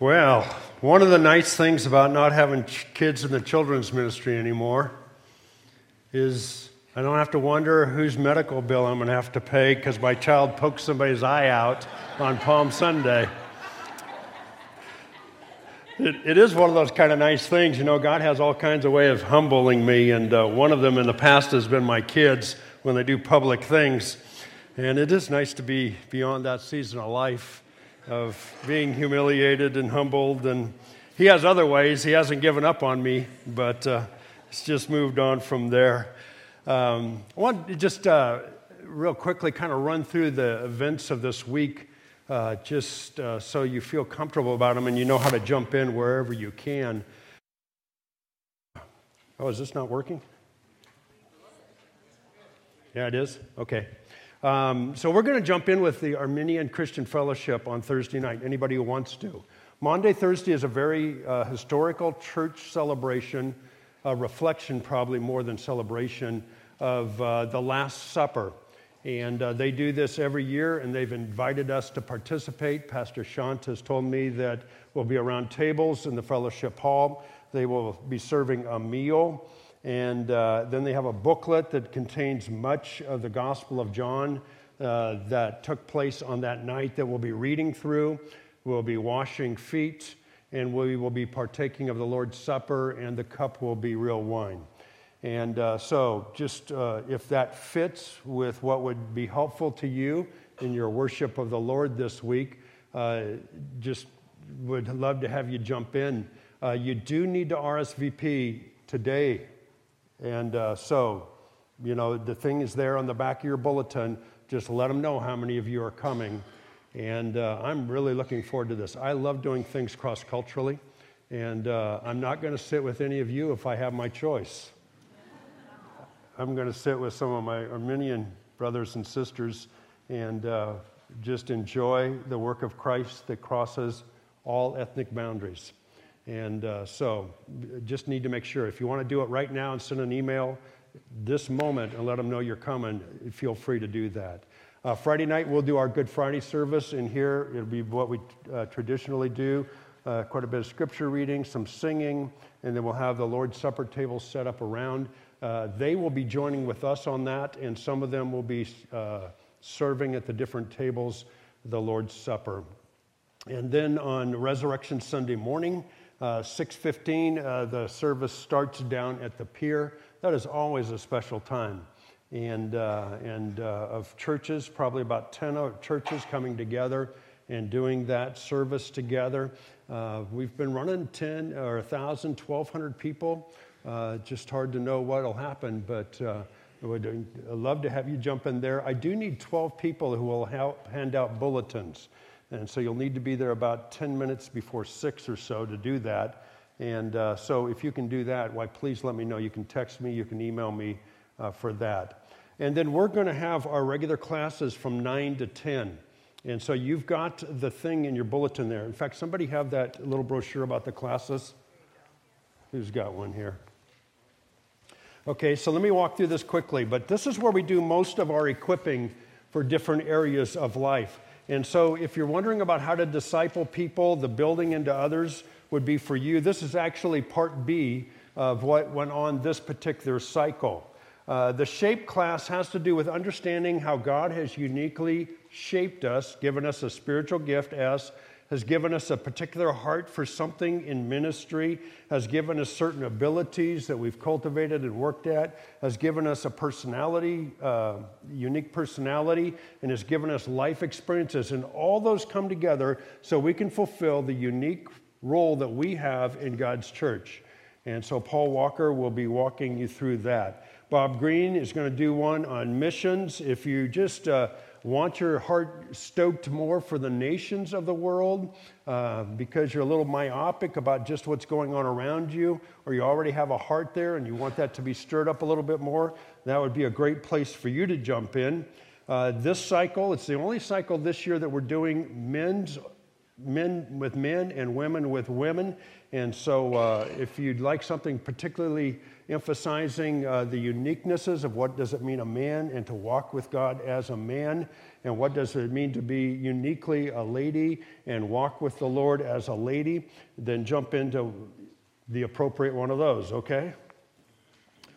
Well, one of the nice things about not having kids in the children's ministry anymore is I don't have to wonder whose medical bill I'm going to have to pay because my child poked somebody's eye out on Palm Sunday. It, it is one of those kind of nice things. You know, God has all kinds of ways of humbling me, and uh, one of them in the past has been my kids when they do public things. And it is nice to be beyond that season of life of being humiliated and humbled. And he has other ways. He hasn't given up on me, but uh, it's just moved on from there. Um, I want to just uh, real quickly kind of run through the events of this week, uh, just uh, so you feel comfortable about them and you know how to jump in wherever you can. Oh, is this not working? Yeah, it is? Okay. Um, so we're going to jump in with the Armenian Christian Fellowship on Thursday night. Anybody who wants to. Maundy, Thursday is a very uh, historical church celebration, a reflection probably more than celebration of uh, the Last Supper. And uh, they do this every year, and they've invited us to participate. Pastor Shant has told me that we'll be around tables in the fellowship hall. They will be serving a meal. And uh, then they have a booklet that contains much of the Gospel of John uh, that took place on that night that we'll be reading through. We'll be washing feet, and we will be partaking of the Lord's Supper, and the cup will be real wine. And uh, so, just uh, if that fits with what would be helpful to you in your worship of the Lord this week, uh, just would love to have you jump in. Uh, you do need to RSVP today and uh, so, you know, the thing is there on the back of your bulletin. Just let them know how many of you are coming. And uh, I'm really looking forward to this. I love doing things cross culturally. And uh, I'm not going to sit with any of you if I have my choice. I'm going to sit with some of my Armenian brothers and sisters and uh, just enjoy the work of Christ that crosses all ethnic boundaries. And uh, so just need to make sure. If you want to do it right now and send an email this moment and let them know you're coming, feel free to do that. Uh, Friday night, we'll do our Good Friday service in here. It'll be what we uh, traditionally do uh, quite a bit of scripture reading, some singing, and then we'll have the Lord's Supper table set up around. Uh, they will be joining with us on that, and some of them will be uh, serving at the different tables the Lord's Supper. And then on Resurrection Sunday morning, uh, 6.15, uh, the service starts down at the pier. That is always a special time. And, uh, and uh, of churches, probably about 10 churches coming together and doing that service together. Uh, we've been running 10 or 1,000, 1,200 people. Uh, just hard to know what will happen, but I would love to have you jump in there. I do need 12 people who will help hand out bulletins. And so you'll need to be there about 10 minutes before 6 or so to do that. And uh, so if you can do that, why, please let me know. You can text me, you can email me uh, for that. And then we're going to have our regular classes from 9 to 10. And so you've got the thing in your bulletin there. In fact, somebody have that little brochure about the classes? Who's got one here? Okay, so let me walk through this quickly. But this is where we do most of our equipping for different areas of life. And so, if you're wondering about how to disciple people, the building into others would be for you. This is actually part B of what went on this particular cycle. Uh, the shape class has to do with understanding how God has uniquely shaped us, given us a spiritual gift as has given us a particular heart for something in ministry, has given us certain abilities that we've cultivated and worked at, has given us a personality, uh, unique personality, and has given us life experiences. And all those come together so we can fulfill the unique role that we have in God's church. And so Paul Walker will be walking you through that. Bob Green is going to do one on missions. If you just uh, want your heart stoked more for the nations of the world uh, because you're a little myopic about just what's going on around you, or you already have a heart there and you want that to be stirred up a little bit more, that would be a great place for you to jump in. Uh, this cycle, it's the only cycle this year that we're doing men's men with men and women with women. And so, uh, if you'd like something particularly emphasizing uh, the uniquenesses of what does it mean a man and to walk with God as a man, and what does it mean to be uniquely a lady and walk with the Lord as a lady, then jump into the appropriate one of those, okay?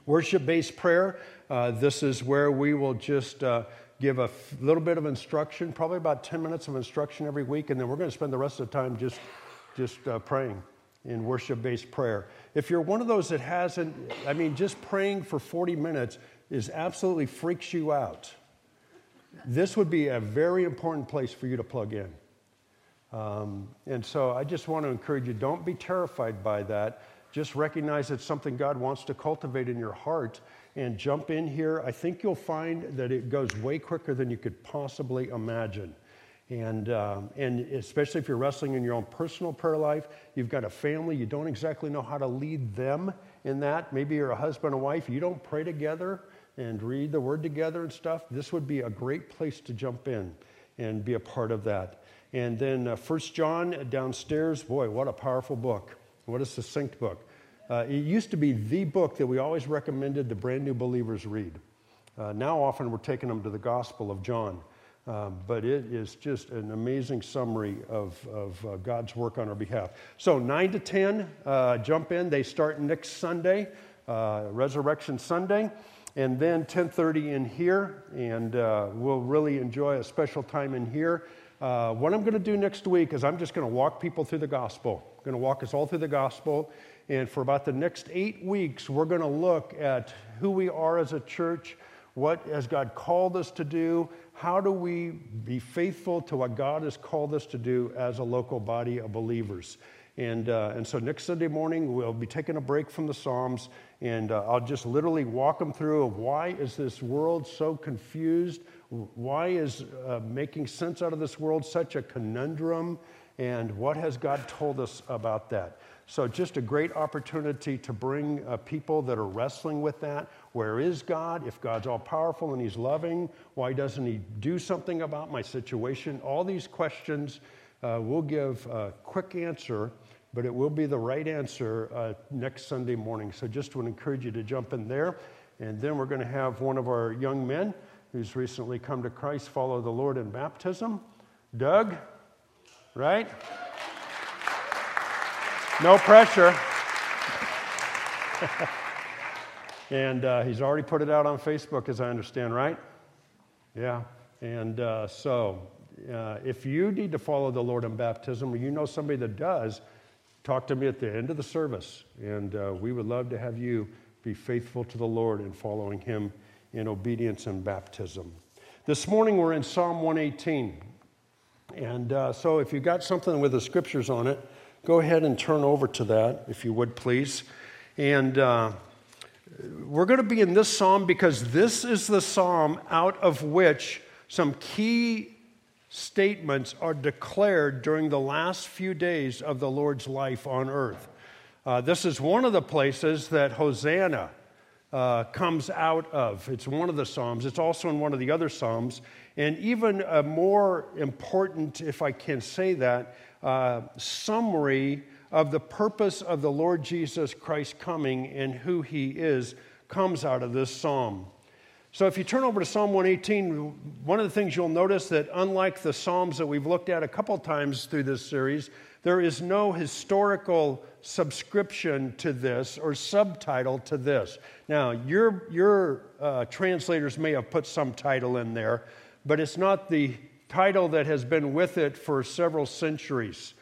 Worship based prayer. Uh, this is where we will just uh, give a f- little bit of instruction, probably about 10 minutes of instruction every week, and then we're going to spend the rest of the time just, just uh, praying in worship based prayer. If you're one of those that hasn't, I mean, just praying for 40 minutes is absolutely freaks you out. This would be a very important place for you to plug in. Um, and so I just want to encourage you don't be terrified by that. Just recognize it's something God wants to cultivate in your heart and jump in here. I think you'll find that it goes way quicker than you could possibly imagine. And, um, and especially if you're wrestling in your own personal prayer life, you've got a family, you don't exactly know how to lead them in that. Maybe you're a husband and wife, you don't pray together and read the word together and stuff. This would be a great place to jump in and be a part of that. And then uh, First John downstairs, boy, what a powerful book. What a succinct book. Uh, it used to be the book that we always recommended the brand new believers read. Uh, now, often we're taking them to the Gospel of John. Uh, but it is just an amazing summary of, of uh, God's work on our behalf. So 9 to 10, uh, jump in. They start next Sunday, uh, Resurrection Sunday, and then 10:30 in here, and uh, we'll really enjoy a special time in here. what I'm going to do next week is I'm just going to walk people through the gospel. I'm going to walk us all through the gospel, and for about the next eight weeks, we're going to look at who we are as a church. What has God called us to do? How do we be faithful to what God has called us to do as a local body of believers? And, uh, and so next Sunday morning, we'll be taking a break from the Psalms, and uh, I'll just literally walk them through of why is this world so confused? Why is uh, making sense out of this world such a conundrum? And what has God told us about that? So, just a great opportunity to bring uh, people that are wrestling with that. Where is God? If God's all powerful and He's loving, why doesn't He do something about my situation? All these questions uh, we'll give a quick answer, but it will be the right answer uh, next Sunday morning. So, just would encourage you to jump in there. And then we're going to have one of our young men who's recently come to Christ follow the Lord in baptism. Doug, right? No pressure. and uh, he's already put it out on Facebook, as I understand, right? Yeah. And uh, so, uh, if you need to follow the Lord in baptism, or you know somebody that does, talk to me at the end of the service. And uh, we would love to have you be faithful to the Lord in following Him in obedience and baptism. This morning, we're in Psalm 118. And uh, so, if you've got something with the scriptures on it, Go ahead and turn over to that, if you would, please. And uh, we're going to be in this psalm because this is the psalm out of which some key statements are declared during the last few days of the Lord's life on earth. Uh, this is one of the places that Hosanna uh, comes out of. It's one of the Psalms. It's also in one of the other Psalms. And even a more important, if I can say that, uh, summary of the purpose of the Lord Jesus Christ coming and who he is comes out of this psalm. So if you turn over to Psalm 118, one of the things you'll notice that unlike the Psalms that we've looked at a couple times through this series, there is no historical subscription to this or subtitle to this. Now, your, your uh, translators may have put some title in there, but it's not the title that has been with it for several centuries.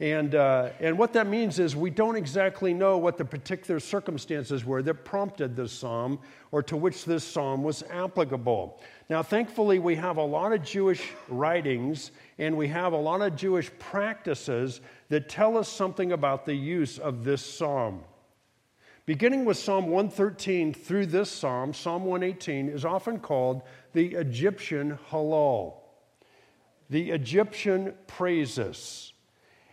And, uh, and what that means is we don't exactly know what the particular circumstances were that prompted this psalm or to which this psalm was applicable. Now, thankfully, we have a lot of Jewish writings and we have a lot of Jewish practices that tell us something about the use of this psalm. Beginning with Psalm 113 through this psalm, Psalm 118 is often called the Egyptian Hallel the Egyptian praises.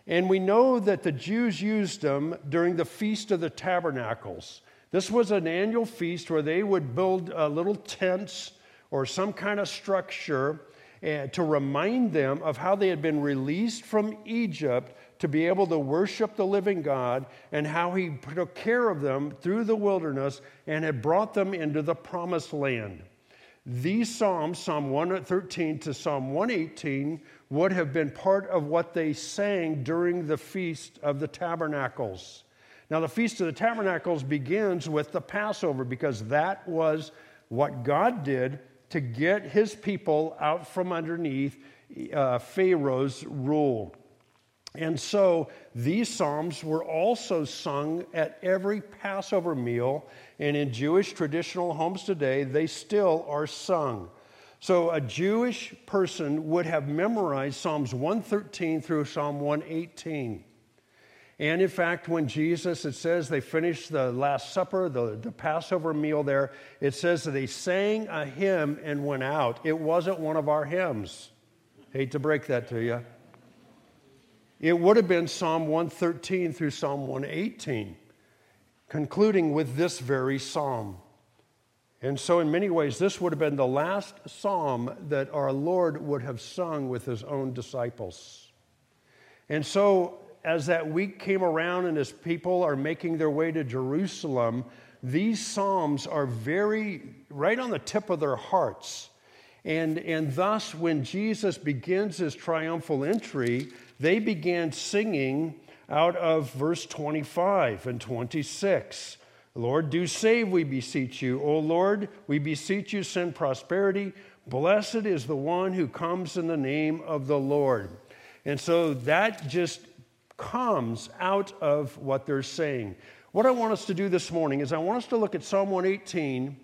And we know that the Jews used them during the Feast of the Tabernacles. This was an annual feast where they would build uh, little tents or some kind of structure, and to remind them of how they had been released from Egypt to be able to worship the living God and how he took care of them through the wilderness and had brought them into the promised land. These Psalms, Psalm 113 to Psalm 118, would have been part of what they sang during the Feast of the Tabernacles. Now, the Feast of the Tabernacles begins with the Passover because that was what God did to get his people out from underneath uh, Pharaoh's rule. And so these Psalms were also sung at every Passover meal, and in Jewish traditional homes today, they still are sung. So a Jewish person would have memorized Psalms 113 through Psalm 118. And in fact, when Jesus, it says they finished the Last Supper, the, the Passover meal there, it says that they sang a hymn and went out. It wasn't one of our hymns. Hate to break that to you. It would have been Psalm 113 through Psalm 118, concluding with this very psalm. And so, in many ways, this would have been the last psalm that our Lord would have sung with his own disciples. And so, as that week came around and as people are making their way to Jerusalem, these psalms are very right on the tip of their hearts. And, and thus, when Jesus begins his triumphal entry, they began singing out of verse 25 and 26. Lord, do save, we beseech you. O Lord, we beseech you, send prosperity. Blessed is the one who comes in the name of the Lord. And so that just comes out of what they're saying. What I want us to do this morning is I want us to look at Psalm 118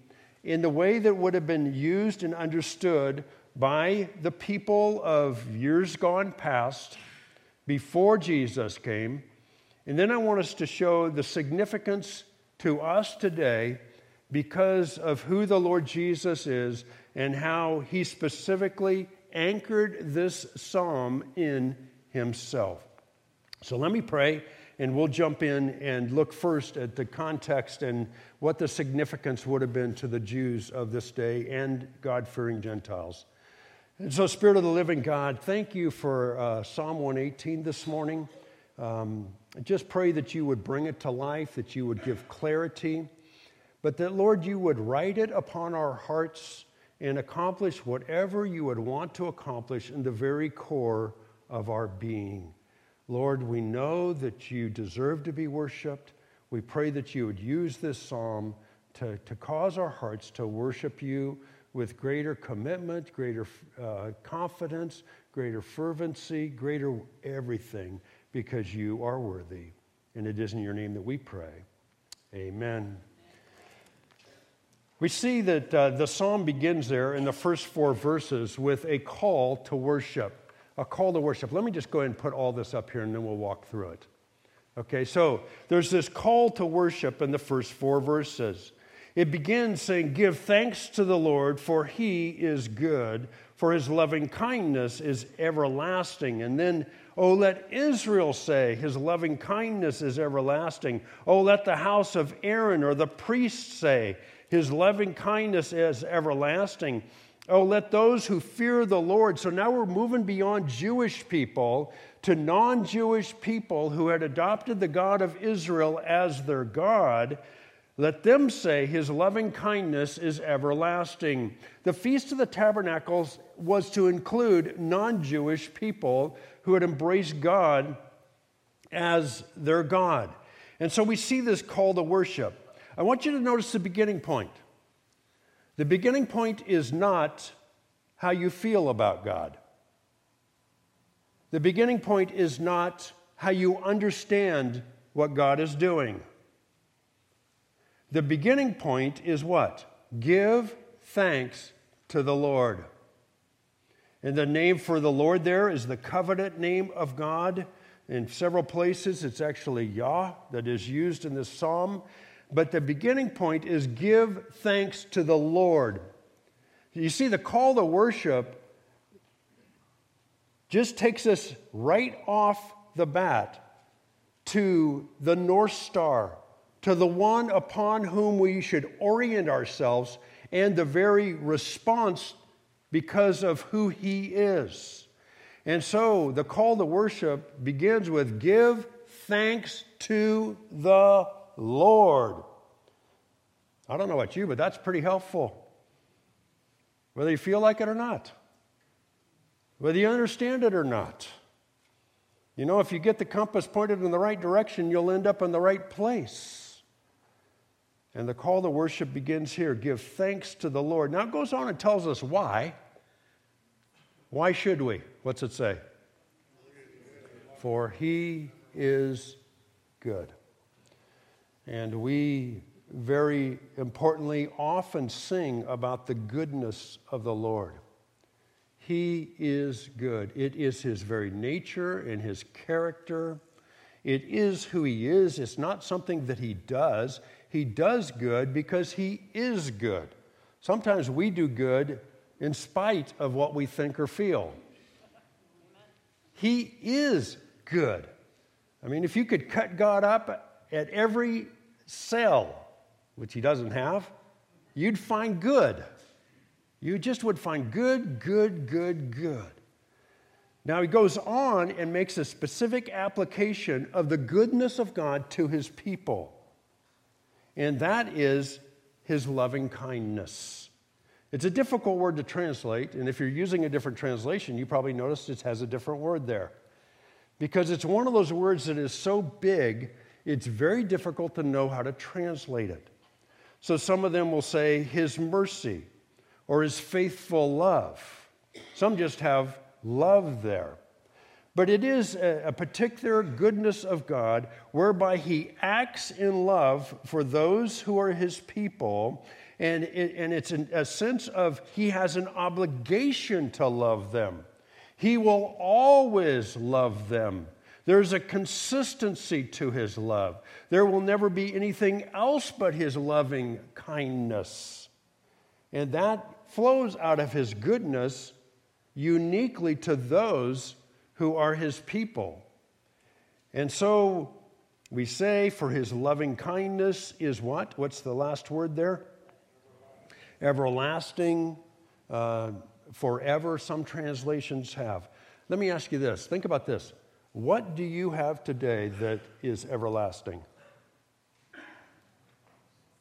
in the way that would have been used and understood by the people of years gone past before Jesus came. And then I want us to show the significance to us today because of who the Lord Jesus is and how he specifically anchored this psalm in himself. So let me pray, and we'll jump in and look first at the context and what the significance would have been to the Jews of this day and God fearing Gentiles. And so, Spirit of the living God, thank you for uh, Psalm 118 this morning. Um, just pray that you would bring it to life, that you would give clarity, but that, Lord, you would write it upon our hearts and accomplish whatever you would want to accomplish in the very core of our being. Lord, we know that you deserve to be worshiped. We pray that you would use this psalm to, to cause our hearts to worship you with greater commitment, greater uh, confidence, greater fervency, greater everything, because you are worthy. And it is in your name that we pray. Amen. We see that uh, the psalm begins there in the first four verses with a call to worship. A call to worship. Let me just go ahead and put all this up here and then we'll walk through it. Okay, so there's this call to worship in the first four verses. It begins saying, Give thanks to the Lord, for he is good, for his loving kindness is everlasting. And then, Oh, let Israel say, His loving kindness is everlasting. Oh, let the house of Aaron or the priests say, His loving kindness is everlasting. Oh, let those who fear the Lord. So now we're moving beyond Jewish people to non Jewish people who had adopted the God of Israel as their God. Let them say, His loving kindness is everlasting. The Feast of the Tabernacles was to include non Jewish people who had embraced God as their God. And so we see this call to worship. I want you to notice the beginning point. The beginning point is not how you feel about God. The beginning point is not how you understand what God is doing. The beginning point is what? Give thanks to the Lord. And the name for the Lord there is the covenant name of God. In several places, it's actually Yah that is used in this psalm. But the beginning point is give thanks to the Lord. You see, the call to worship just takes us right off the bat to the North Star, to the one upon whom we should orient ourselves and the very response because of who he is. And so the call to worship begins with give thanks to the Lord. I don't know about you, but that's pretty helpful. Whether you feel like it or not, whether you understand it or not. You know, if you get the compass pointed in the right direction, you'll end up in the right place. And the call to worship begins here give thanks to the Lord. Now it goes on and tells us why. Why should we? What's it say? For he is good. And we very importantly often sing about the goodness of the Lord. He is good. It is his very nature and his character. It is who he is. It's not something that he does. He does good because he is good. Sometimes we do good in spite of what we think or feel. He is good. I mean, if you could cut God up at every cell, which he doesn't have, you'd find good. You just would find good, good, good, good. Now he goes on and makes a specific application of the goodness of God to his people, and that is his loving kindness. It's a difficult word to translate, and if you're using a different translation, you probably noticed it has a different word there. Because it's one of those words that is so big, it's very difficult to know how to translate it. So some of them will say his mercy or his faithful love. Some just have love there. But it is a, particular goodness of God whereby he acts in love for those who are his people. And, it, and it's a sense of he has an obligation to love them. He will always love them there's a consistency to his love. There will never be anything else but his loving kindness. And that flows out of his goodness uniquely to those who are his people. And so we say, for his loving kindness is what? What's the last word there? Everlasting, uh, forever, some translations have. Let me ask you this think about this. What do you have today that is everlasting?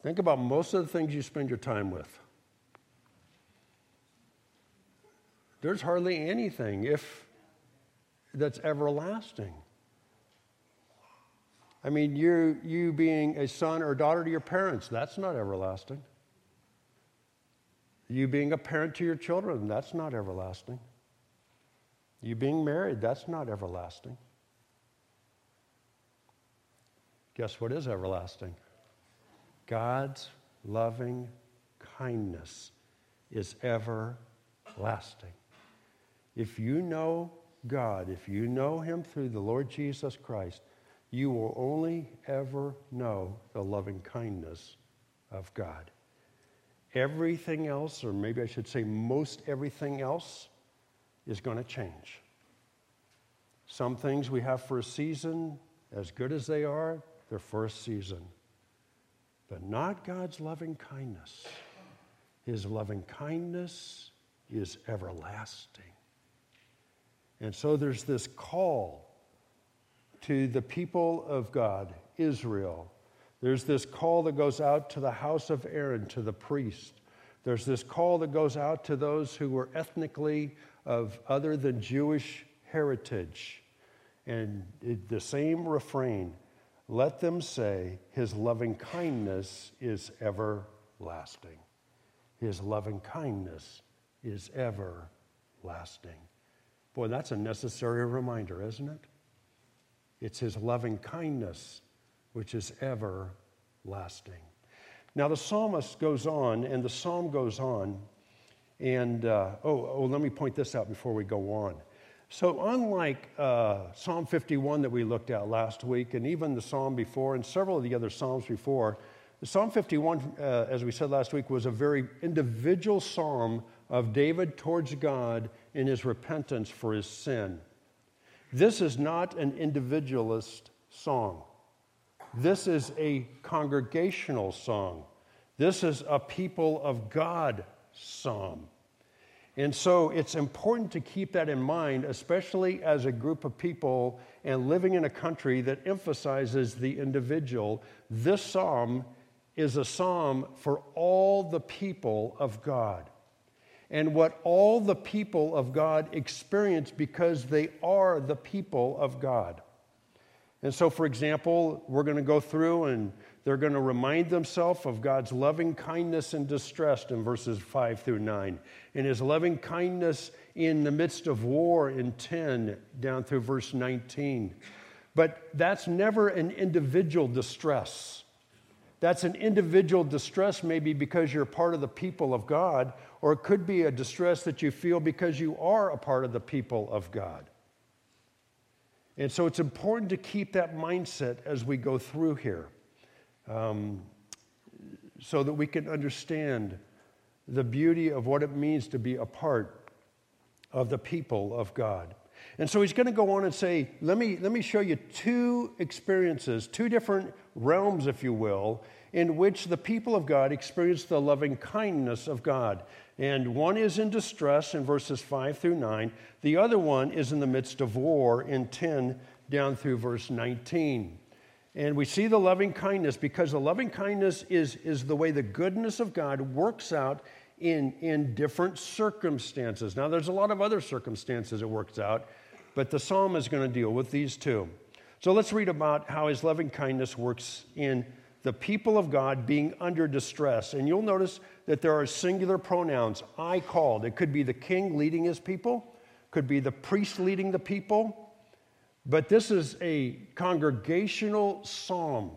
Think about most of the things you spend your time with. There's hardly anything if that's everlasting. I mean, you, you being a son or daughter to your parents, that's not everlasting. You being a parent to your children, that's not everlasting. You being married, that's not everlasting. Guess what is everlasting? God's loving kindness is everlasting. If you know God, if you know Him through the Lord Jesus Christ, you will only ever know the loving kindness of God. Everything else, or maybe I should say most everything else, is going to change. Some things we have for a season, as good as they are, their first season. But not God's loving kindness. His loving kindness is everlasting. And so there's this call to the people of God, Israel. There's this call that goes out to the house of Aaron, to the priest. There's this call that goes out to those who were ethnically of other than Jewish heritage. And it, the same refrain let them say, His loving kindness is everlasting. His loving kindness is everlasting. Boy, that's a necessary reminder, isn't it? It's His loving kindness which is everlasting. Now, the psalmist goes on, and the psalm goes on, and uh, oh, oh, let me point this out before we go on. So, unlike uh, Psalm 51 that we looked at last week, and even the psalm before, and several of the other psalms before, Psalm 51, uh, as we said last week, was a very individual psalm of David towards God in his repentance for his sin. This is not an individualist song. This is a congregational song. This is a people of God psalm. And so it's important to keep that in mind, especially as a group of people and living in a country that emphasizes the individual. This psalm is a psalm for all the people of God and what all the people of God experience because they are the people of God. And so, for example, we're going to go through and they're going to remind themselves of God's loving kindness and distress in verses 5 through 9, and his loving kindness in the midst of war in 10 down through verse 19. But that's never an individual distress. That's an individual distress, maybe because you're part of the people of God, or it could be a distress that you feel because you are a part of the people of God. And so it's important to keep that mindset as we go through here um, so that we can understand the beauty of what it means to be a part of the people of God. And so he's going to go on and say, let me, let me show you two experiences, two different realms, if you will, in which the people of God experience the loving kindness of God. And one is in distress in verses 5 through 9. The other one is in the midst of war in 10 down through verse 19. And we see the loving kindness because the loving kindness is, is the way the goodness of God works out in, in different circumstances. Now, there's a lot of other circumstances it works out, but the psalm is going to deal with these two. So let's read about how his loving kindness works in the people of God being under distress. And you'll notice that there are singular pronouns I called. It could be the king leading his people, could be the priest leading the people, but this is a congregational psalm.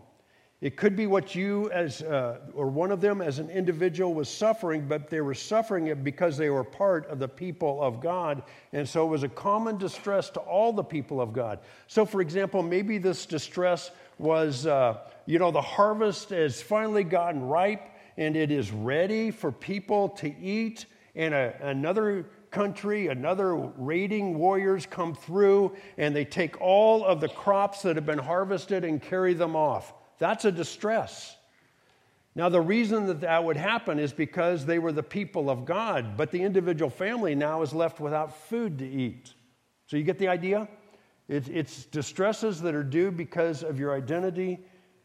It could be what you, as uh, or one of them, as an individual, was suffering, but they were suffering it because they were part of the people of God, and so it was a common distress to all the people of God. So, for example, maybe this distress was, uh, you know, the harvest has finally gotten ripe, and it is ready for people to eat, and a, another country, another raiding warriors come through, and they take all of the crops that have been harvested and carry them off. That's a distress. Now, the reason that that would happen is because they were the people of God, but the individual family now is left without food to eat. So, you get the idea? it's distresses that are due because of your identity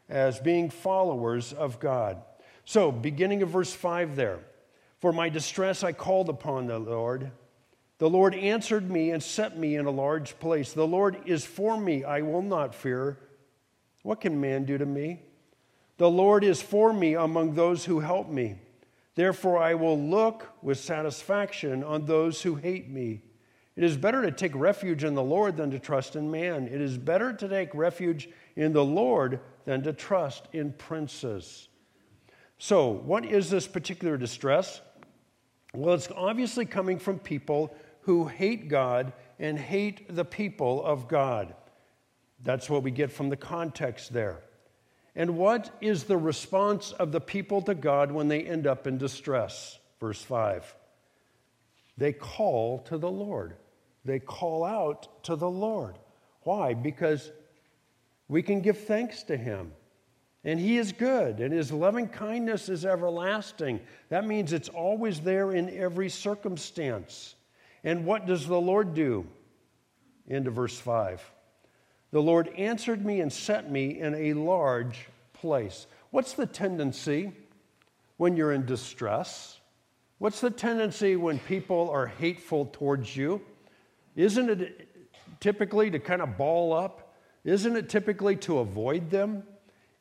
as being followers of God. So, beginning of verse 5 there. For my distress I called upon the Lord. The Lord answered me and set me in a large place. The Lord is for me, I will not fear. What can man do to me? The Lord is for me among those who help me. Therefore, I will look with satisfaction on those who hate me. It is better to take refuge in the Lord than to trust in man. It is better to take refuge in the Lord than to trust in princes. So, what is this particular distress? Well, it's obviously coming from people who hate God and hate the people of God. That's what we get from the context there. And what is the response of the people to God when they end up in distress? Verse 5. They call to the Lord. They call out to the Lord. Why? Because we can give thanks to Him. And He is good, and His loving kindness is everlasting. That means it's always there in every circumstance. And what does the Lord do? Into verse 5. The Lord answered me and set me in a large place. What's the tendency when you're in distress? What's the tendency when people are hateful towards you? Isn't it typically to kind of ball up? Isn't it typically to avoid them?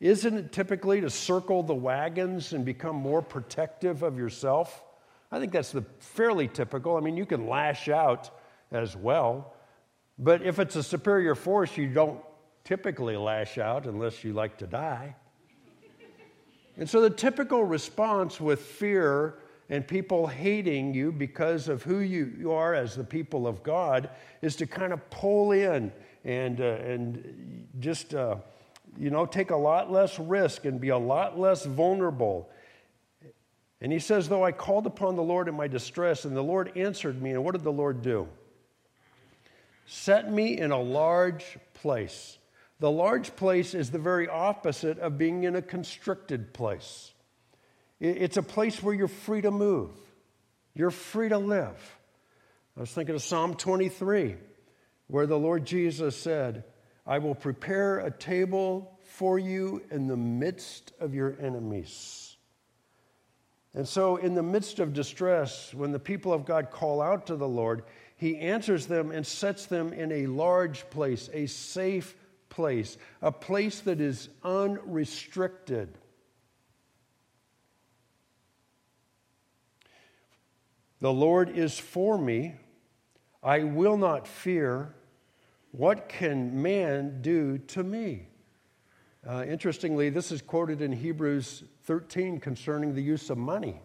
Isn't it typically to circle the wagons and become more protective of yourself? I think that's the fairly typical. I mean, you can lash out as well, but if it's a superior force, you don't typically lash out unless you like to die. And so the typical response with fear and people hating you because of who you are as the people of God is to kind of pull in and, uh, and just, uh, you know, take a lot less risk and be a lot less vulnerable. And he says, Though I called upon the Lord in my distress, and the Lord answered me, and what did the Lord do? Set me in a large place. The large place is the very opposite of being in a constricted place. It's a place where you're free to move, you're free to live. I was thinking of Psalm 23, where the Lord Jesus said, I will prepare a table for you in the midst of your enemies. And so, in the midst of distress, when the people of God call out to the Lord, He answers them and sets them in a large place, a safe place, a place that is unrestricted. The Lord is for me. I will not fear. What can man do to me? Uh, interestingly, this is quoted in Hebrews 13 concerning the use of money.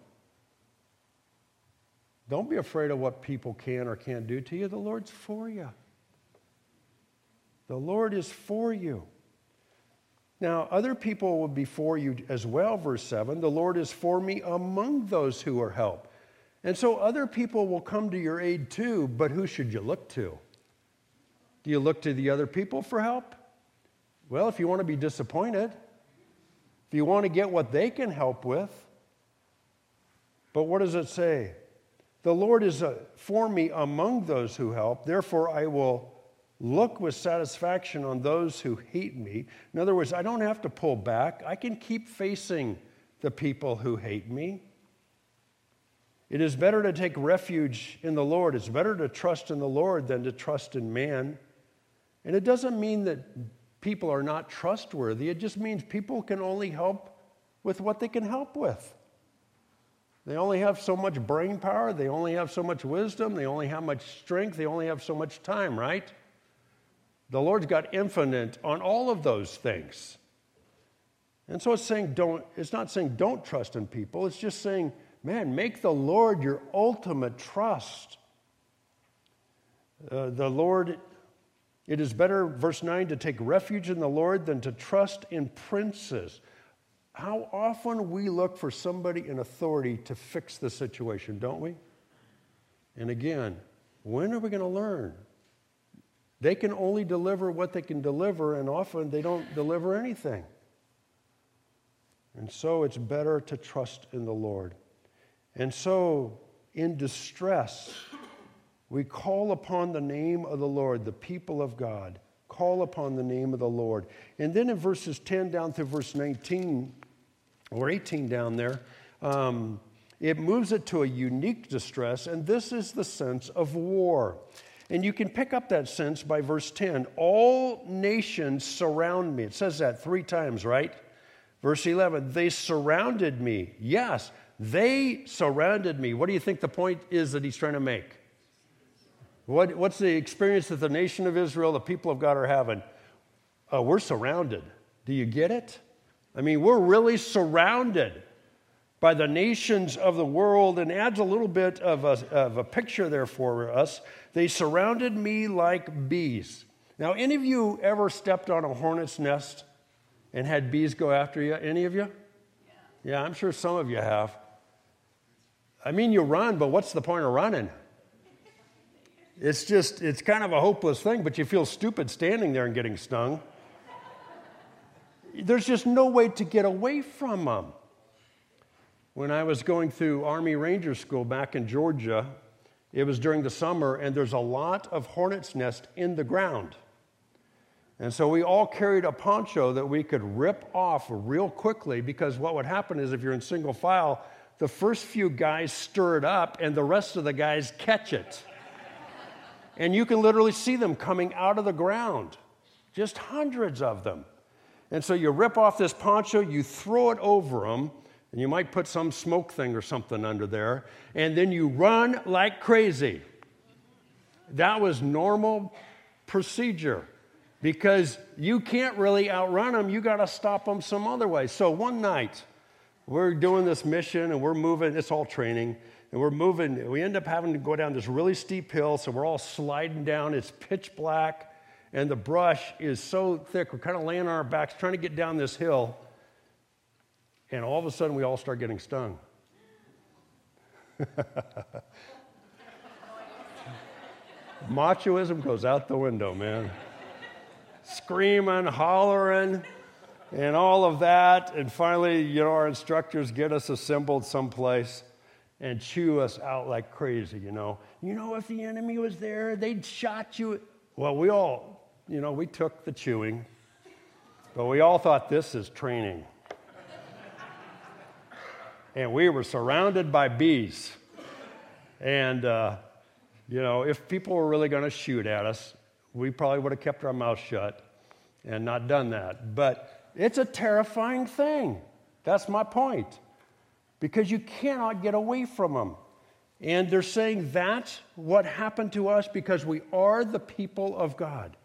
Don't be afraid of what people can or can't do to you. The Lord's for you. The Lord is for you. Now, other people will be for you as well, verse 7. The Lord is for me among those who are helped. And so other people will come to your aid too, but who should you look to? Do you look to the other people for help? Well, if you want to be disappointed, if you want to get what they can help with. But what does it say? The Lord is uh, for me among those who help, therefore I will look with satisfaction on those who hate me. In other words, I don't have to pull back, I can keep facing the people who hate me. It is better to take refuge in the Lord. It's better to trust in the Lord than to trust in man. And it doesn't mean that people are not trustworthy, it just means people can only help with what they can help with. They only have so much brain power, they only have so much wisdom, they only have much strength, they only have so much time, right? The Lord's got infinite on all of those things. And so it's saying don't, it's not saying don't trust in people, it's just saying Man, make the Lord your ultimate trust. Uh, the Lord, it is better, verse 9, to take refuge in the Lord than to trust in princes. How often we look for somebody in authority to fix the situation, don't we? And again, when are we going to learn? They can only deliver what they can deliver, and often they don't deliver anything. And so it's better to trust in the Lord. And so, in distress, we call upon the name of the Lord, the people of God. Call upon the name of the Lord. And then in verses 10 down through verse 19, or 18 down there, um, it moves it to a unique distress, and this is the sense of war. And you can pick up that sense by verse 10. All nations surround me. It says that three times, right? Verse 11, they surrounded me. Yes, they surrounded me. What do you think the point is that he's trying to make? What, what's the experience that the nation of Israel, the people of God, are having? Uh, we're surrounded. Do you get it? I mean, we're really surrounded by the nations of the world and adds a little bit of a, of a picture there for us. They surrounded me like bees. Now, any of you ever stepped on a hornet's nest and had bees go after you? Any of you? Yeah, yeah I'm sure some of you have. I mean, you run, but what's the point of running? It's just, it's kind of a hopeless thing, but you feel stupid standing there and getting stung. There's just no way to get away from them. When I was going through Army Ranger School back in Georgia, it was during the summer, and there's a lot of hornet's nest in the ground. And so we all carried a poncho that we could rip off real quickly because what would happen is if you're in single file, the first few guys stir it up and the rest of the guys catch it. and you can literally see them coming out of the ground, just hundreds of them. And so you rip off this poncho, you throw it over them, and you might put some smoke thing or something under there, and then you run like crazy. That was normal procedure because you can't really outrun them, you got to stop them some other way. So one night, we're doing this mission and we're moving, it's all training, and we're moving. We end up having to go down this really steep hill, so we're all sliding down. It's pitch black, and the brush is so thick. We're kind of laying on our backs trying to get down this hill, and all of a sudden we all start getting stung. Machoism goes out the window, man. Screaming, hollering and all of that. And finally, you know, our instructors get us assembled someplace. and chew us out like crazy, you know. You know, if the enemy was there, they'd shot you. Well, we all, you know, we took the chewing, but we all thought this is training. and we were surrounded by bees. And, uh, you know, if people were really going to shoot at us, we probably would have kept our mouth shut and not done that. But it's a terrifying thing. That's my point because you cannot get away from them. And they're saying that's what happened to us because we are the people of God.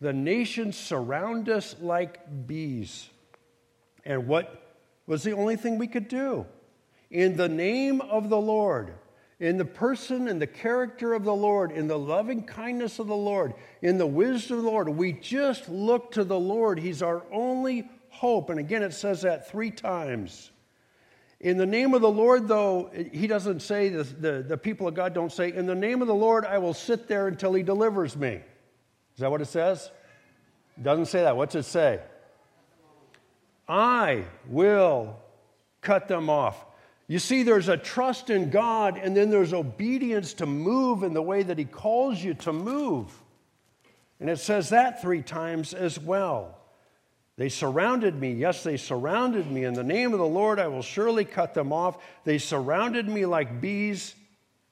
The nations surround us like bees. And what was the only thing we could do? In the name of the Lord, in the person and the character of the Lord, in the loving kindness of the Lord, in the wisdom of the Lord, we just look to the Lord. He's our only hope. And again, it says that three times. In the name of the Lord, though, he doesn't say, the, the, the, people of God don't say, In the name of the Lord, I will sit there until he delivers me. Is that what it says? It doesn't say that. What's it say? I will cut them off. You see, there's a trust in God, and then there's obedience to move in the way that he calls you to move. And it says that three times as well. They surrounded me. Yes, they surrounded me. In the name of the Lord, I will surely cut them off. They surrounded me like bees.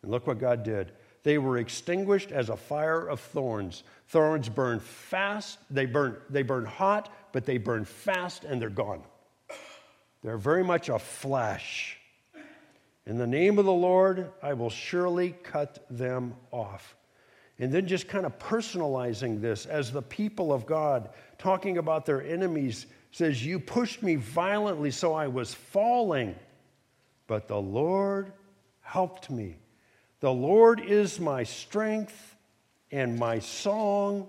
And look what God did. They were extinguished as a fire of thorns. Thorns burn fast, they burn, they burn hot, but they burn fast and they're gone. They're very much a flash. In the name of the Lord, I will surely cut them off. And then just kind of personalizing this as the people of God, talking about their enemies, says, You pushed me violently, so I was falling, but the Lord helped me. The Lord is my strength and my song,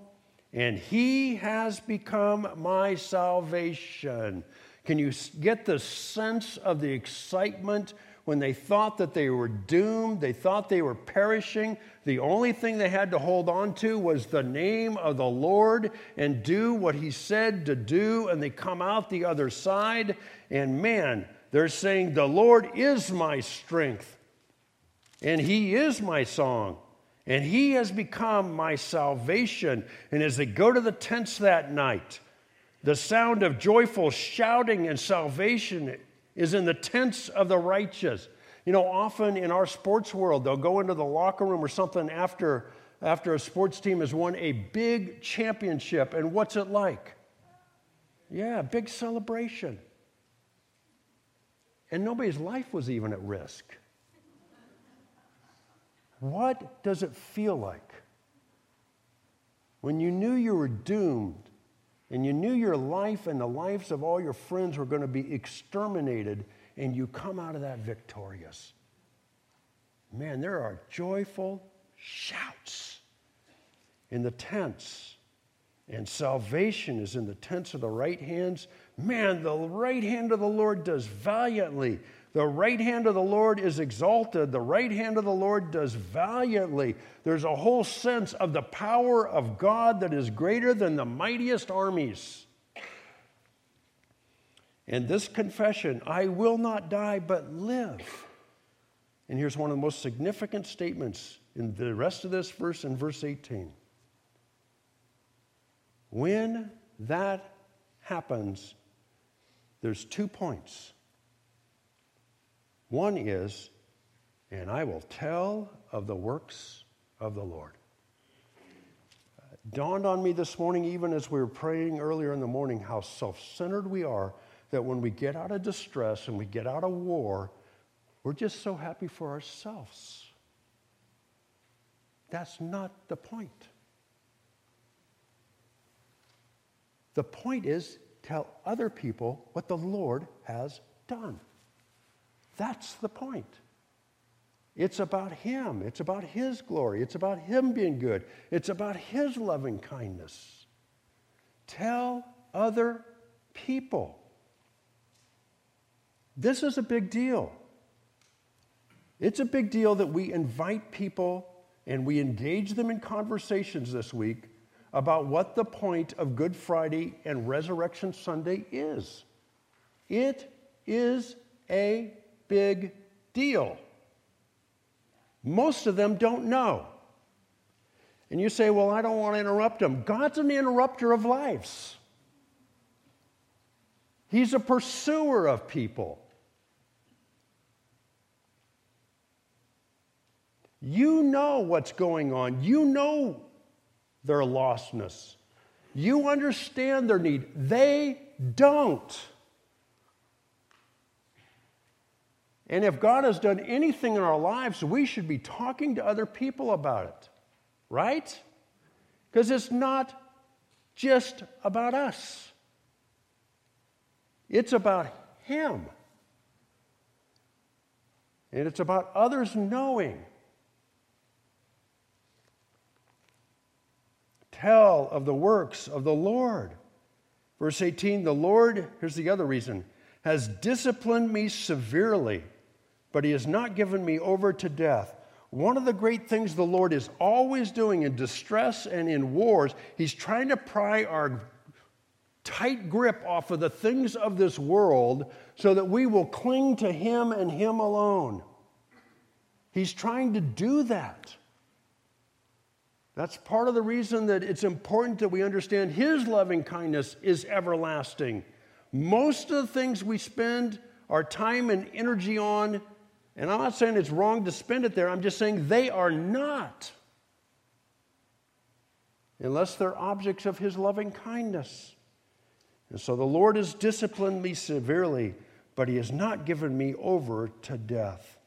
and He has become my salvation. Can you get the sense of the excitement when they thought that they were doomed, they thought they were perishing, the only thing they had to hold on to was the name of the Lord and do what He said to do, and they come out the other side. And man, they're saying, The Lord is my strength, and He is my song. And he has become my salvation. And as they go to the tents that night, the sound of joyful shouting and salvation is in the tents of the righteous. You know, often in our sports world, they'll go into the locker room or something after, after a sports team has won a big championship. And what's it like? Yeah, big celebration. And nobody's life was even at risk. What does it feel like when you knew you were doomed and you knew your life and the lives of all your friends were going to be exterminated, and you come out of that victorious. Man, there are joyful shouts in the tents, and salvation is in the tents of the right hands. Man, the right hand of the Lord does valiantly. The right hand of the Lord is exalted. The right hand of the Lord does valiantly. There's a whole sense of the power of God that is greater than the mightiest armies. And this confession, I will not die but live. And here's one of the most significant statements in the rest of this verse in verse 18. When that happens, there's two points. One is, and I will tell of the works of the Lord. dawned on me this morning, even as we were praying earlier in the morning, how self centered we are that when we get out of distress and we get out of war, we're just so happy for ourselves. That's not the point. The point is tell other people what the Lord has done. That's the point. It's about Him. It's about His glory. It's about Him being good. It's about His loving kindness. Tell other people. This is a big deal. It's a big deal that we invite people and we engage them in conversations this week about what the point of Good Friday and Resurrection Sunday is. It is a big deal. Most of them don't know. And you say, Well, I don't want to interrupt them. God's an interrupter of lives, He's a pursuer of people. You know what's going on. You know their lostness. You understand their need. They don't. And if God has done anything in our lives, we should be talking to other people about it, right? Because it's not just about us, it's about Him. And it's about others knowing. Tell of the works of the Lord. Verse 18 the Lord, here's the other reason, has disciplined me severely but he has not given me over to death. One of the great things the Lord is always doing in distress and in wars, he's trying to pry our tight grip off of the things of this world so that we will cling to him and him alone. He's trying to do that. That's part of the reason that it's important that we understand His loving kindness is everlasting. Most of the things we spend our time and energy on and I'm not saying it's wrong to spend it there, I'm just saying they are not. Unless they're objects of his loving kindness. And so the Lord has disciplined me severely, but he has not given me over to death.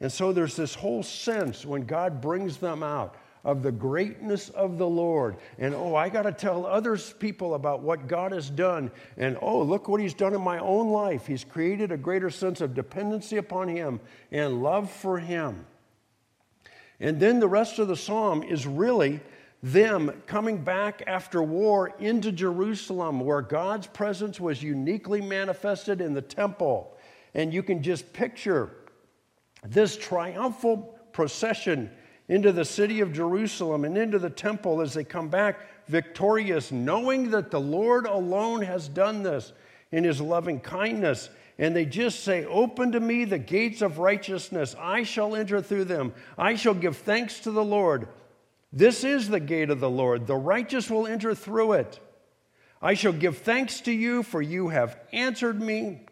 And so there's this whole sense when God brings them out of the greatness of the Lord. And oh, I got to tell others people about what God has done. And oh, look what He's done in my own life. He's created a greater sense of dependency upon Him and love for Him. And then the rest of the psalm is really them coming back after war into Jerusalem, where God's presence was uniquely manifested in the temple. And you can just picture this triumphal procession into the city of Jerusalem and into the temple as they come back victorious, knowing that the Lord alone has done this in his loving kindness. And they just say, Open to me the gates of righteousness. I shall enter through them. I shall give thanks to the Lord. This is the gate of the Lord. The righteous will enter through it. I shall give thanks to you, for you have answered me,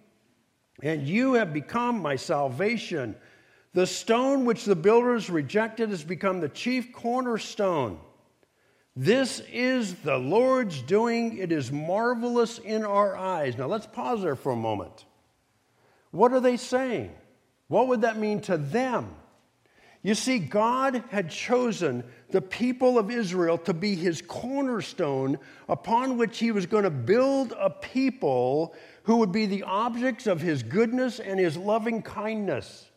and you have become my salvation. The stone which the builders rejected has become the chief cornerstone. This is the Lord's doing. It is marvelous in our eyes. Now let's pause there for a moment. What are they saying? What would that mean to them? You see, God had chosen the people of Israel to be his cornerstone upon which he was going to build a people who would be the objects of his goodness and his loving kindness.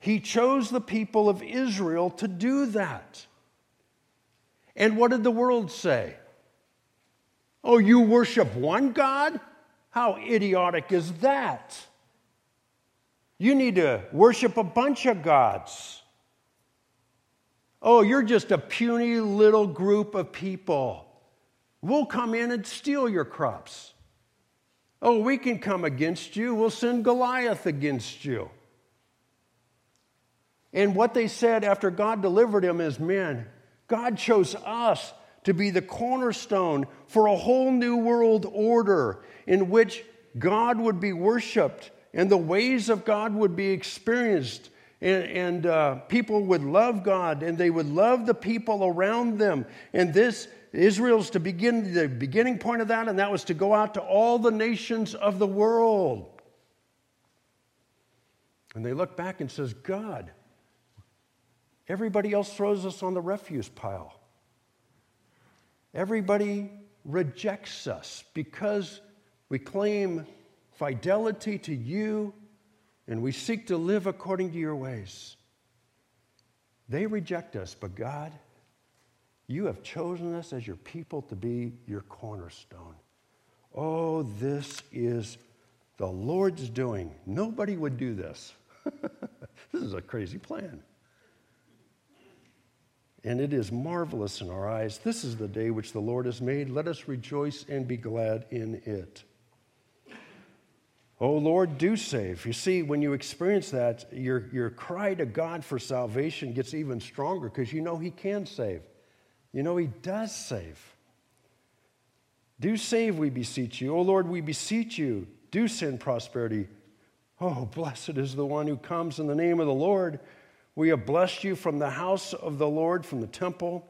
He chose the people of Israel to do that. And what did the world say? Oh, you worship one God? How idiotic is that? You need to worship a bunch of gods. Oh, you're just a puny little group of people. We'll come in and steal your crops. Oh, we can come against you. We'll send Goliath against you. And what they said after God delivered him is man, God chose us to be the cornerstone for a whole new world order in which God would be worshiped and the ways of God would be experienced. And, and uh, people would love God and they would love the people around them. And this, Israel's to begin the beginning point of that, and that was to go out to all the nations of the world. And they look back and says, God, Everybody else throws us on the refuse pile. Everybody rejects us because we claim fidelity to you and we seek to live according to your ways. They reject us, but God, you have chosen us as your people to be your cornerstone. Oh, this is the Lord's doing. Nobody would do this. this is a crazy plan and it is marvelous in our eyes. This is the day which the Lord has made. Let us rejoice and be glad in it. Oh Lord, do save. You see, when you experience that, your, your cry to God for salvation gets even stronger because you know He can save. You know He does save. Do save, we beseech you. Oh Lord, we beseech you. Do send prosperity. Oh, blessed is the one who comes in the name of the Lord. We have blessed you from the house of the Lord, from the temple.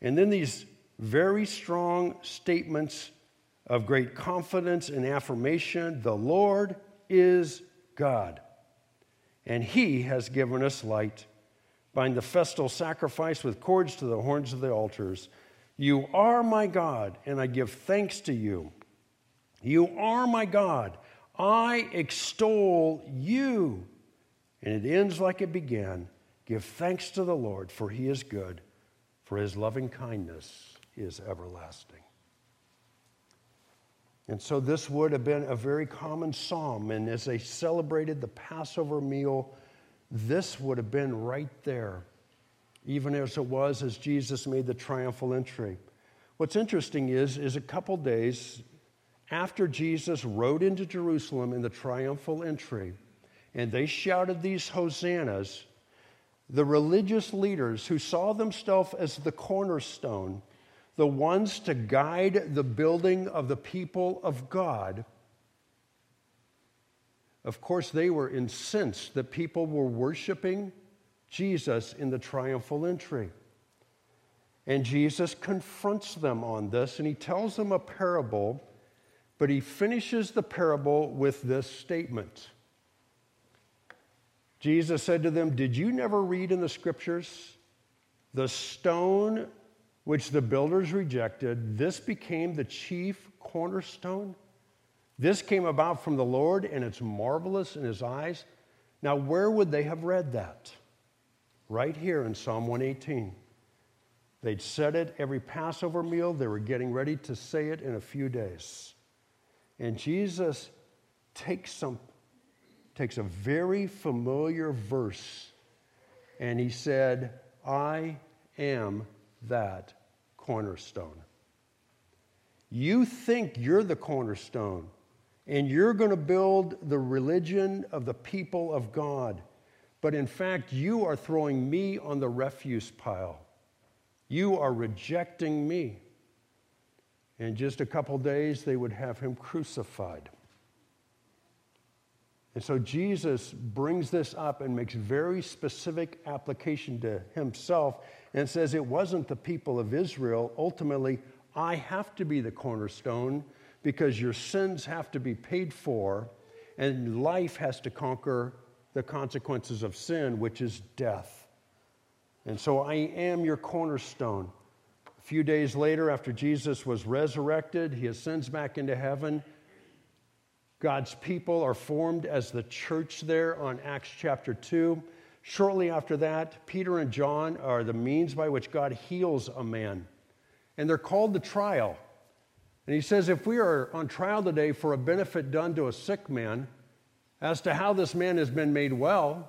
And then these very strong statements of great confidence and affirmation the Lord is God, and He has given us light. Bind the festal sacrifice with cords to the horns of the altars. You are my God, and I give thanks to you. You are my God. I extol you. And it ends like it began Give thanks to the Lord, for he is good, for his loving kindness is everlasting. And so this would have been a very common psalm. And as they celebrated the Passover meal, this would have been right there, even as it was as Jesus made the triumphal entry. What's interesting is, is a couple days after Jesus rode into Jerusalem in the triumphal entry, and they shouted these hosannas, the religious leaders who saw themselves as the cornerstone the ones to guide the building of the people of God, of course, they were incensed that people were worshiping Jesus in the triumphal entry. And Jesus confronts them on this and he tells them a parable, but he finishes the parable with this statement. Jesus said to them, Did you never read in the scriptures? The stone which the builders rejected, this became the chief cornerstone. This came about from the Lord, and it's marvelous in his eyes. Now, where would they have read that? Right here in Psalm 118. They'd said it every Passover meal. They were getting ready to say it in a few days. And Jesus takes, some, takes a very familiar verse and he said, I am that cornerstone. You think you're the cornerstone and you're going to build the religion of the people of God. But in fact, you are throwing me on the refuse pile. You are rejecting me. In just a couple days, they would have him crucified. And so Jesus brings this up and makes very specific application to himself and says it wasn't the people of Israel. Ultimately, I have to be the cornerstone because your sins have to be paid for and life has to conquer the consequences of sin, which is death. And so I am your cornerstone. A few days later, after Jesus was resurrected, he ascends back into heaven. God's people are formed as the church there on Acts chapter 2. Shortly after that, Peter and John are the means by which God heals a man. And they're called the trial. And he says, if we are on trial today for a benefit done to a sick man, as to how this man has been made well,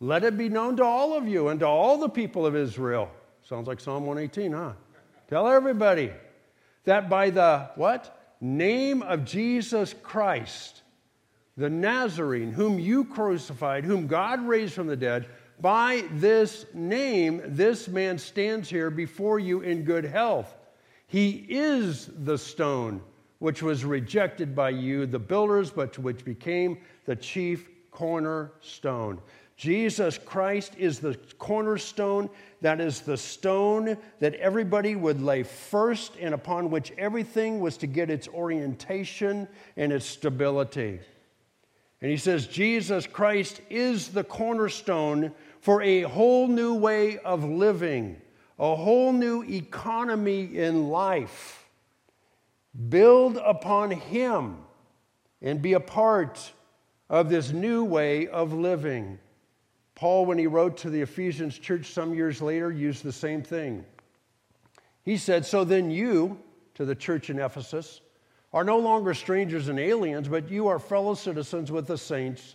let it be known to all of you and to all the people of Israel. Sounds like Psalm 118, huh? Tell everybody that by the what? Name of Jesus Christ, the Nazarene, whom you crucified, whom God raised from the dead, by this name, this man stands here before you in good health. He is the stone which was rejected by you, the builders, but which became the chief cornerstone. Jesus Christ is the cornerstone. That is the stone that everybody would lay first and upon which everything was to get its orientation and its stability. And he says, Jesus Christ is the cornerstone for a whole new way of living, a whole new economy in life. Build upon him and be a part of this new way of living. Paul, when he wrote to the Ephesians church some years later, used the same thing. He said, So then you, to the church in Ephesus, are no longer strangers and aliens, but you are fellow citizens with the saints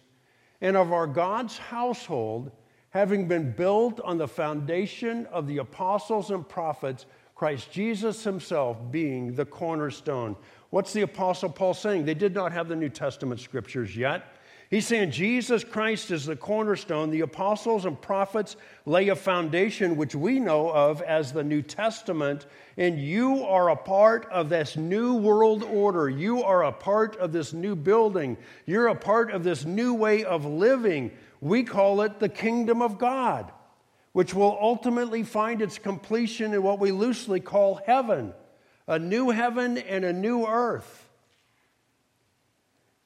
and of our God's household, having been built on the foundation of the apostles and prophets Christ Jesus himself being the cornerstone. What's the Apostle Paul saying? They did not have the New Testament scriptures yet. He's saying Jesus Christ is the cornerstone. The apostles and prophets lay a foundation which we know of as the New Testament, and you are a part of this new world order. You are a part of this new building. You're a part of this new way of living. We call it the kingdom of God, which will ultimately find its completion in what we loosely call heaven a new heaven and a new earth.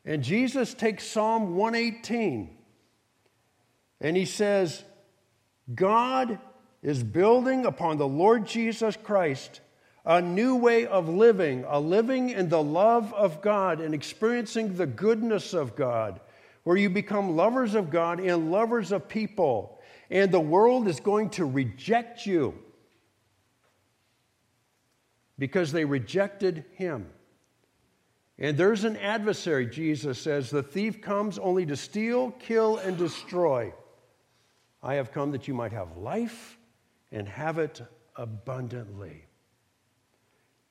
And Jesus takes Psalm 118 and he says, God is building upon the Lord Jesus Christ a new way of living, a living in the love of God and experiencing the goodness of God, where you become lovers of God and lovers of people. And the world is going to reject you because they rejected him. And there's an adversary, Jesus says. The thief comes only to steal, kill, and destroy. I have come that you might have life and have it abundantly.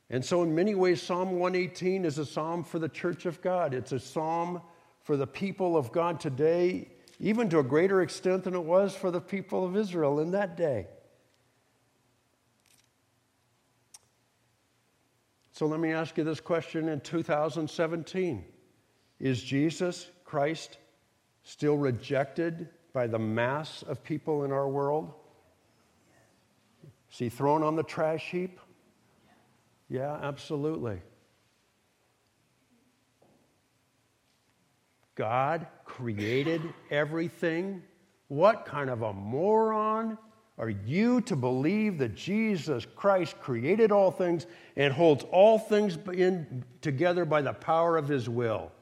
And so, in many ways, Psalm 118 is a psalm for the church of God. It's a psalm for the people of God today, even to a greater extent than it was for the people of Israel in that day. So let me ask you this question in 2017 Is Jesus Christ still rejected by the mass of people in our world? Is he thrown on the trash heap? Yeah, absolutely. God created everything. What kind of a moron are you to believe that Jesus Christ created all things and holds all things in, together by the power of his will?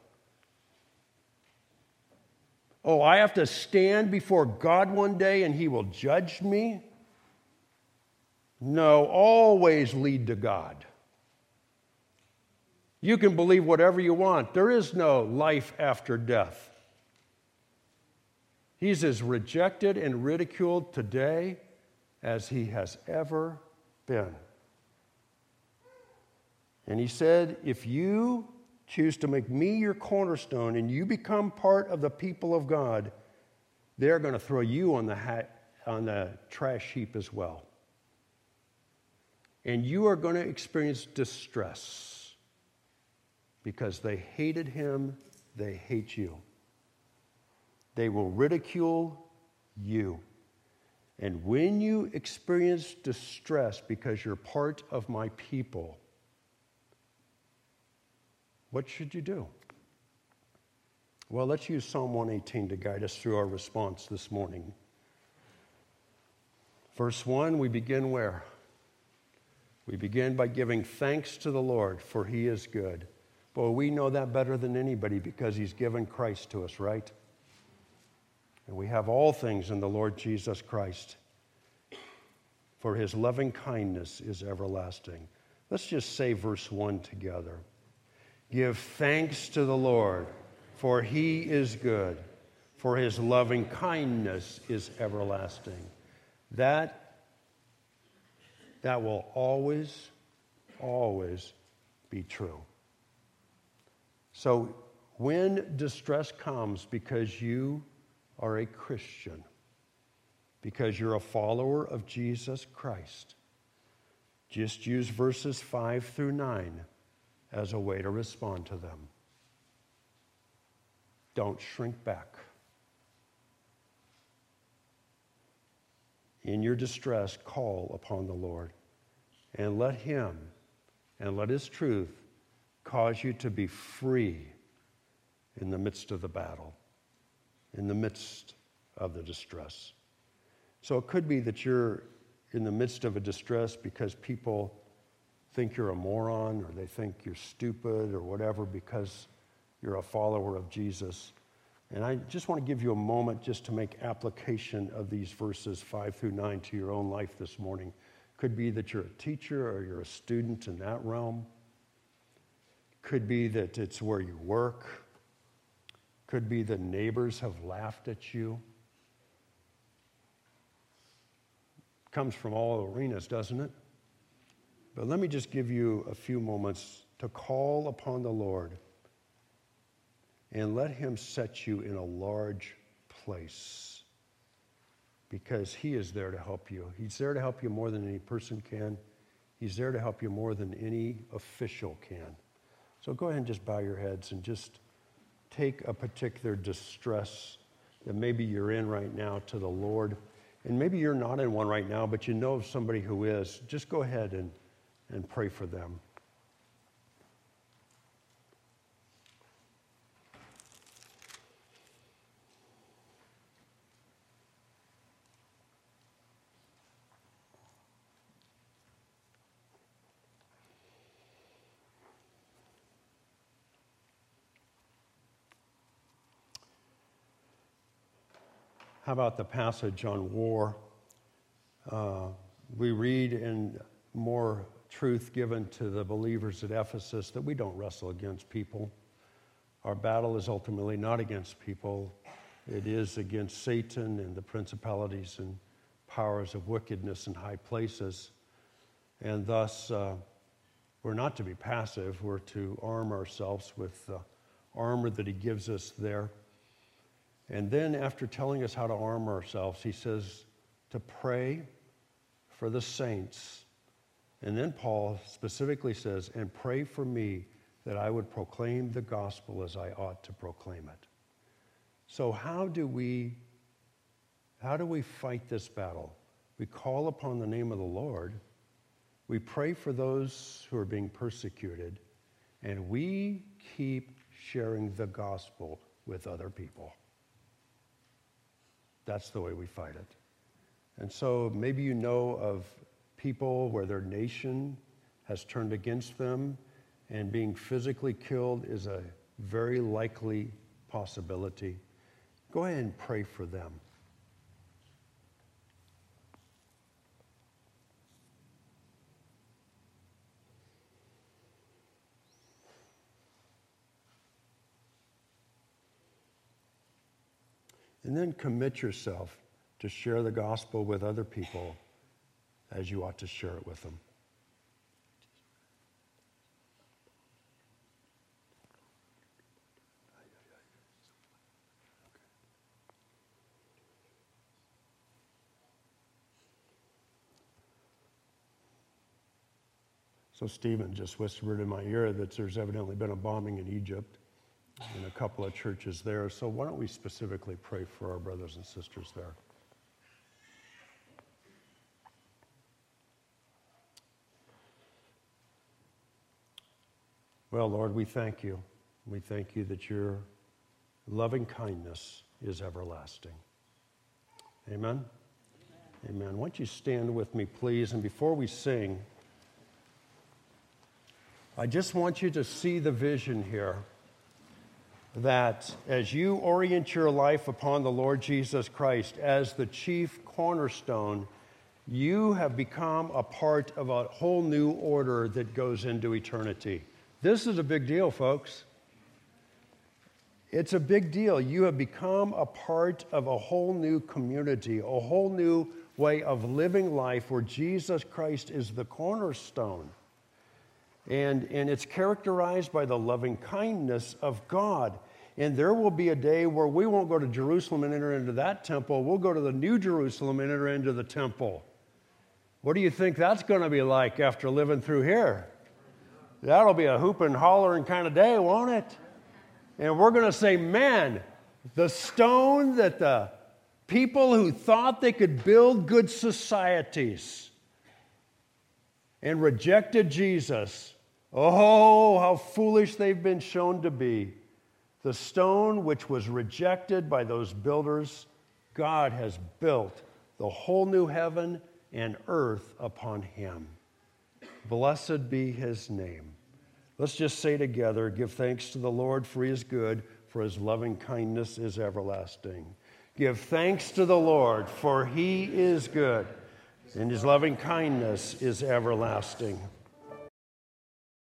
Oh, I have to stand before God one day and he will judge me? No, always lead to God. You can believe whatever you want. There is no life after death. He's as rejected and ridiculed today as he has ever been. And he said, If you choose to make me your cornerstone and you become part of the people of God, they're going to throw you on the, hat, on the trash heap as well. And you are going to experience distress because they hated him, they hate you. They will ridicule you. And when you experience distress because you're part of my people, what should you do? Well, let's use Psalm 118 to guide us through our response this morning. Verse 1, we begin where? We begin by giving thanks to the Lord, for he is good. Boy, we know that better than anybody because he's given Christ to us, right? And we have all things in the Lord Jesus Christ, for his loving kindness is everlasting. Let's just say verse 1 together. Give thanks to the Lord, for he is good, for his loving kindness is everlasting. That, that will always, always be true. So when distress comes because you are a Christian because you're a follower of Jesus Christ. Just use verses 5 through 9 as a way to respond to them. Don't shrink back. In your distress, call upon the Lord and let Him and let His truth cause you to be free in the midst of the battle in the midst of the distress. So it could be that you're in the midst of a distress because people think you're a moron or they think you're stupid or whatever because you're a follower of Jesus. And I just want to give you a moment just to make application of these verses 5 through 9 to your own life this morning. Could be that you're a teacher or you're a student in that realm. Could be that it's where you work could be the neighbors have laughed at you. Comes from all arenas, doesn't it? But let me just give you a few moments to call upon the Lord and let Him set you in a large place because He is there to help you. He's there to help you more than any person can, He's there to help you more than any official can. So go ahead and just bow your heads and just take a particular distress that maybe you're in right now to the Lord. And maybe you're not in one right now, but you know of somebody who is. Just go ahead and, and pray for them. How about the passage on war? Uh, we read in more truth given to the believers at Ephesus that we don't wrestle against people. Our battle is ultimately not against people, it is against Satan and the principalities and powers of wickedness in high places. And thus, uh, we're not to be passive, we're to arm ourselves with the armor that he gives us there. And then, after telling us how to arm ourselves, he says to pray for the saints. And then Paul specifically says, and pray for me that I would proclaim the gospel as I ought to proclaim it. So, how do we, how do we fight this battle? We call upon the name of the Lord, we pray for those who are being persecuted, and we keep sharing the gospel with other people. That's the way we fight it. And so maybe you know of people where their nation has turned against them, and being physically killed is a very likely possibility. Go ahead and pray for them. And then commit yourself to share the gospel with other people as you ought to share it with them. So Stephen just whispered in my ear that there's evidently been a bombing in Egypt in a couple of churches there. So why don't we specifically pray for our brothers and sisters there? Well, Lord, we thank you. We thank you that your loving kindness is everlasting. Amen? Amen. Amen. Why don't you stand with me, please? And before we sing, I just want you to see the vision here that as you orient your life upon the Lord Jesus Christ as the chief cornerstone, you have become a part of a whole new order that goes into eternity. This is a big deal, folks. It's a big deal. You have become a part of a whole new community, a whole new way of living life where Jesus Christ is the cornerstone. And, and it's characterized by the loving kindness of God. And there will be a day where we won't go to Jerusalem and enter into that temple. We'll go to the New Jerusalem and enter into the temple. What do you think that's going to be like after living through here? That'll be a hooping, hollering kind of day, won't it? And we're going to say, man, the stone that the people who thought they could build good societies and rejected Jesus Oh, how foolish they've been shown to be. The stone which was rejected by those builders, God has built the whole new heaven and earth upon him. Blessed be his name. Let's just say together give thanks to the Lord for he is good, for his loving kindness is everlasting. Give thanks to the Lord, for he is good, and his loving kindness is everlasting.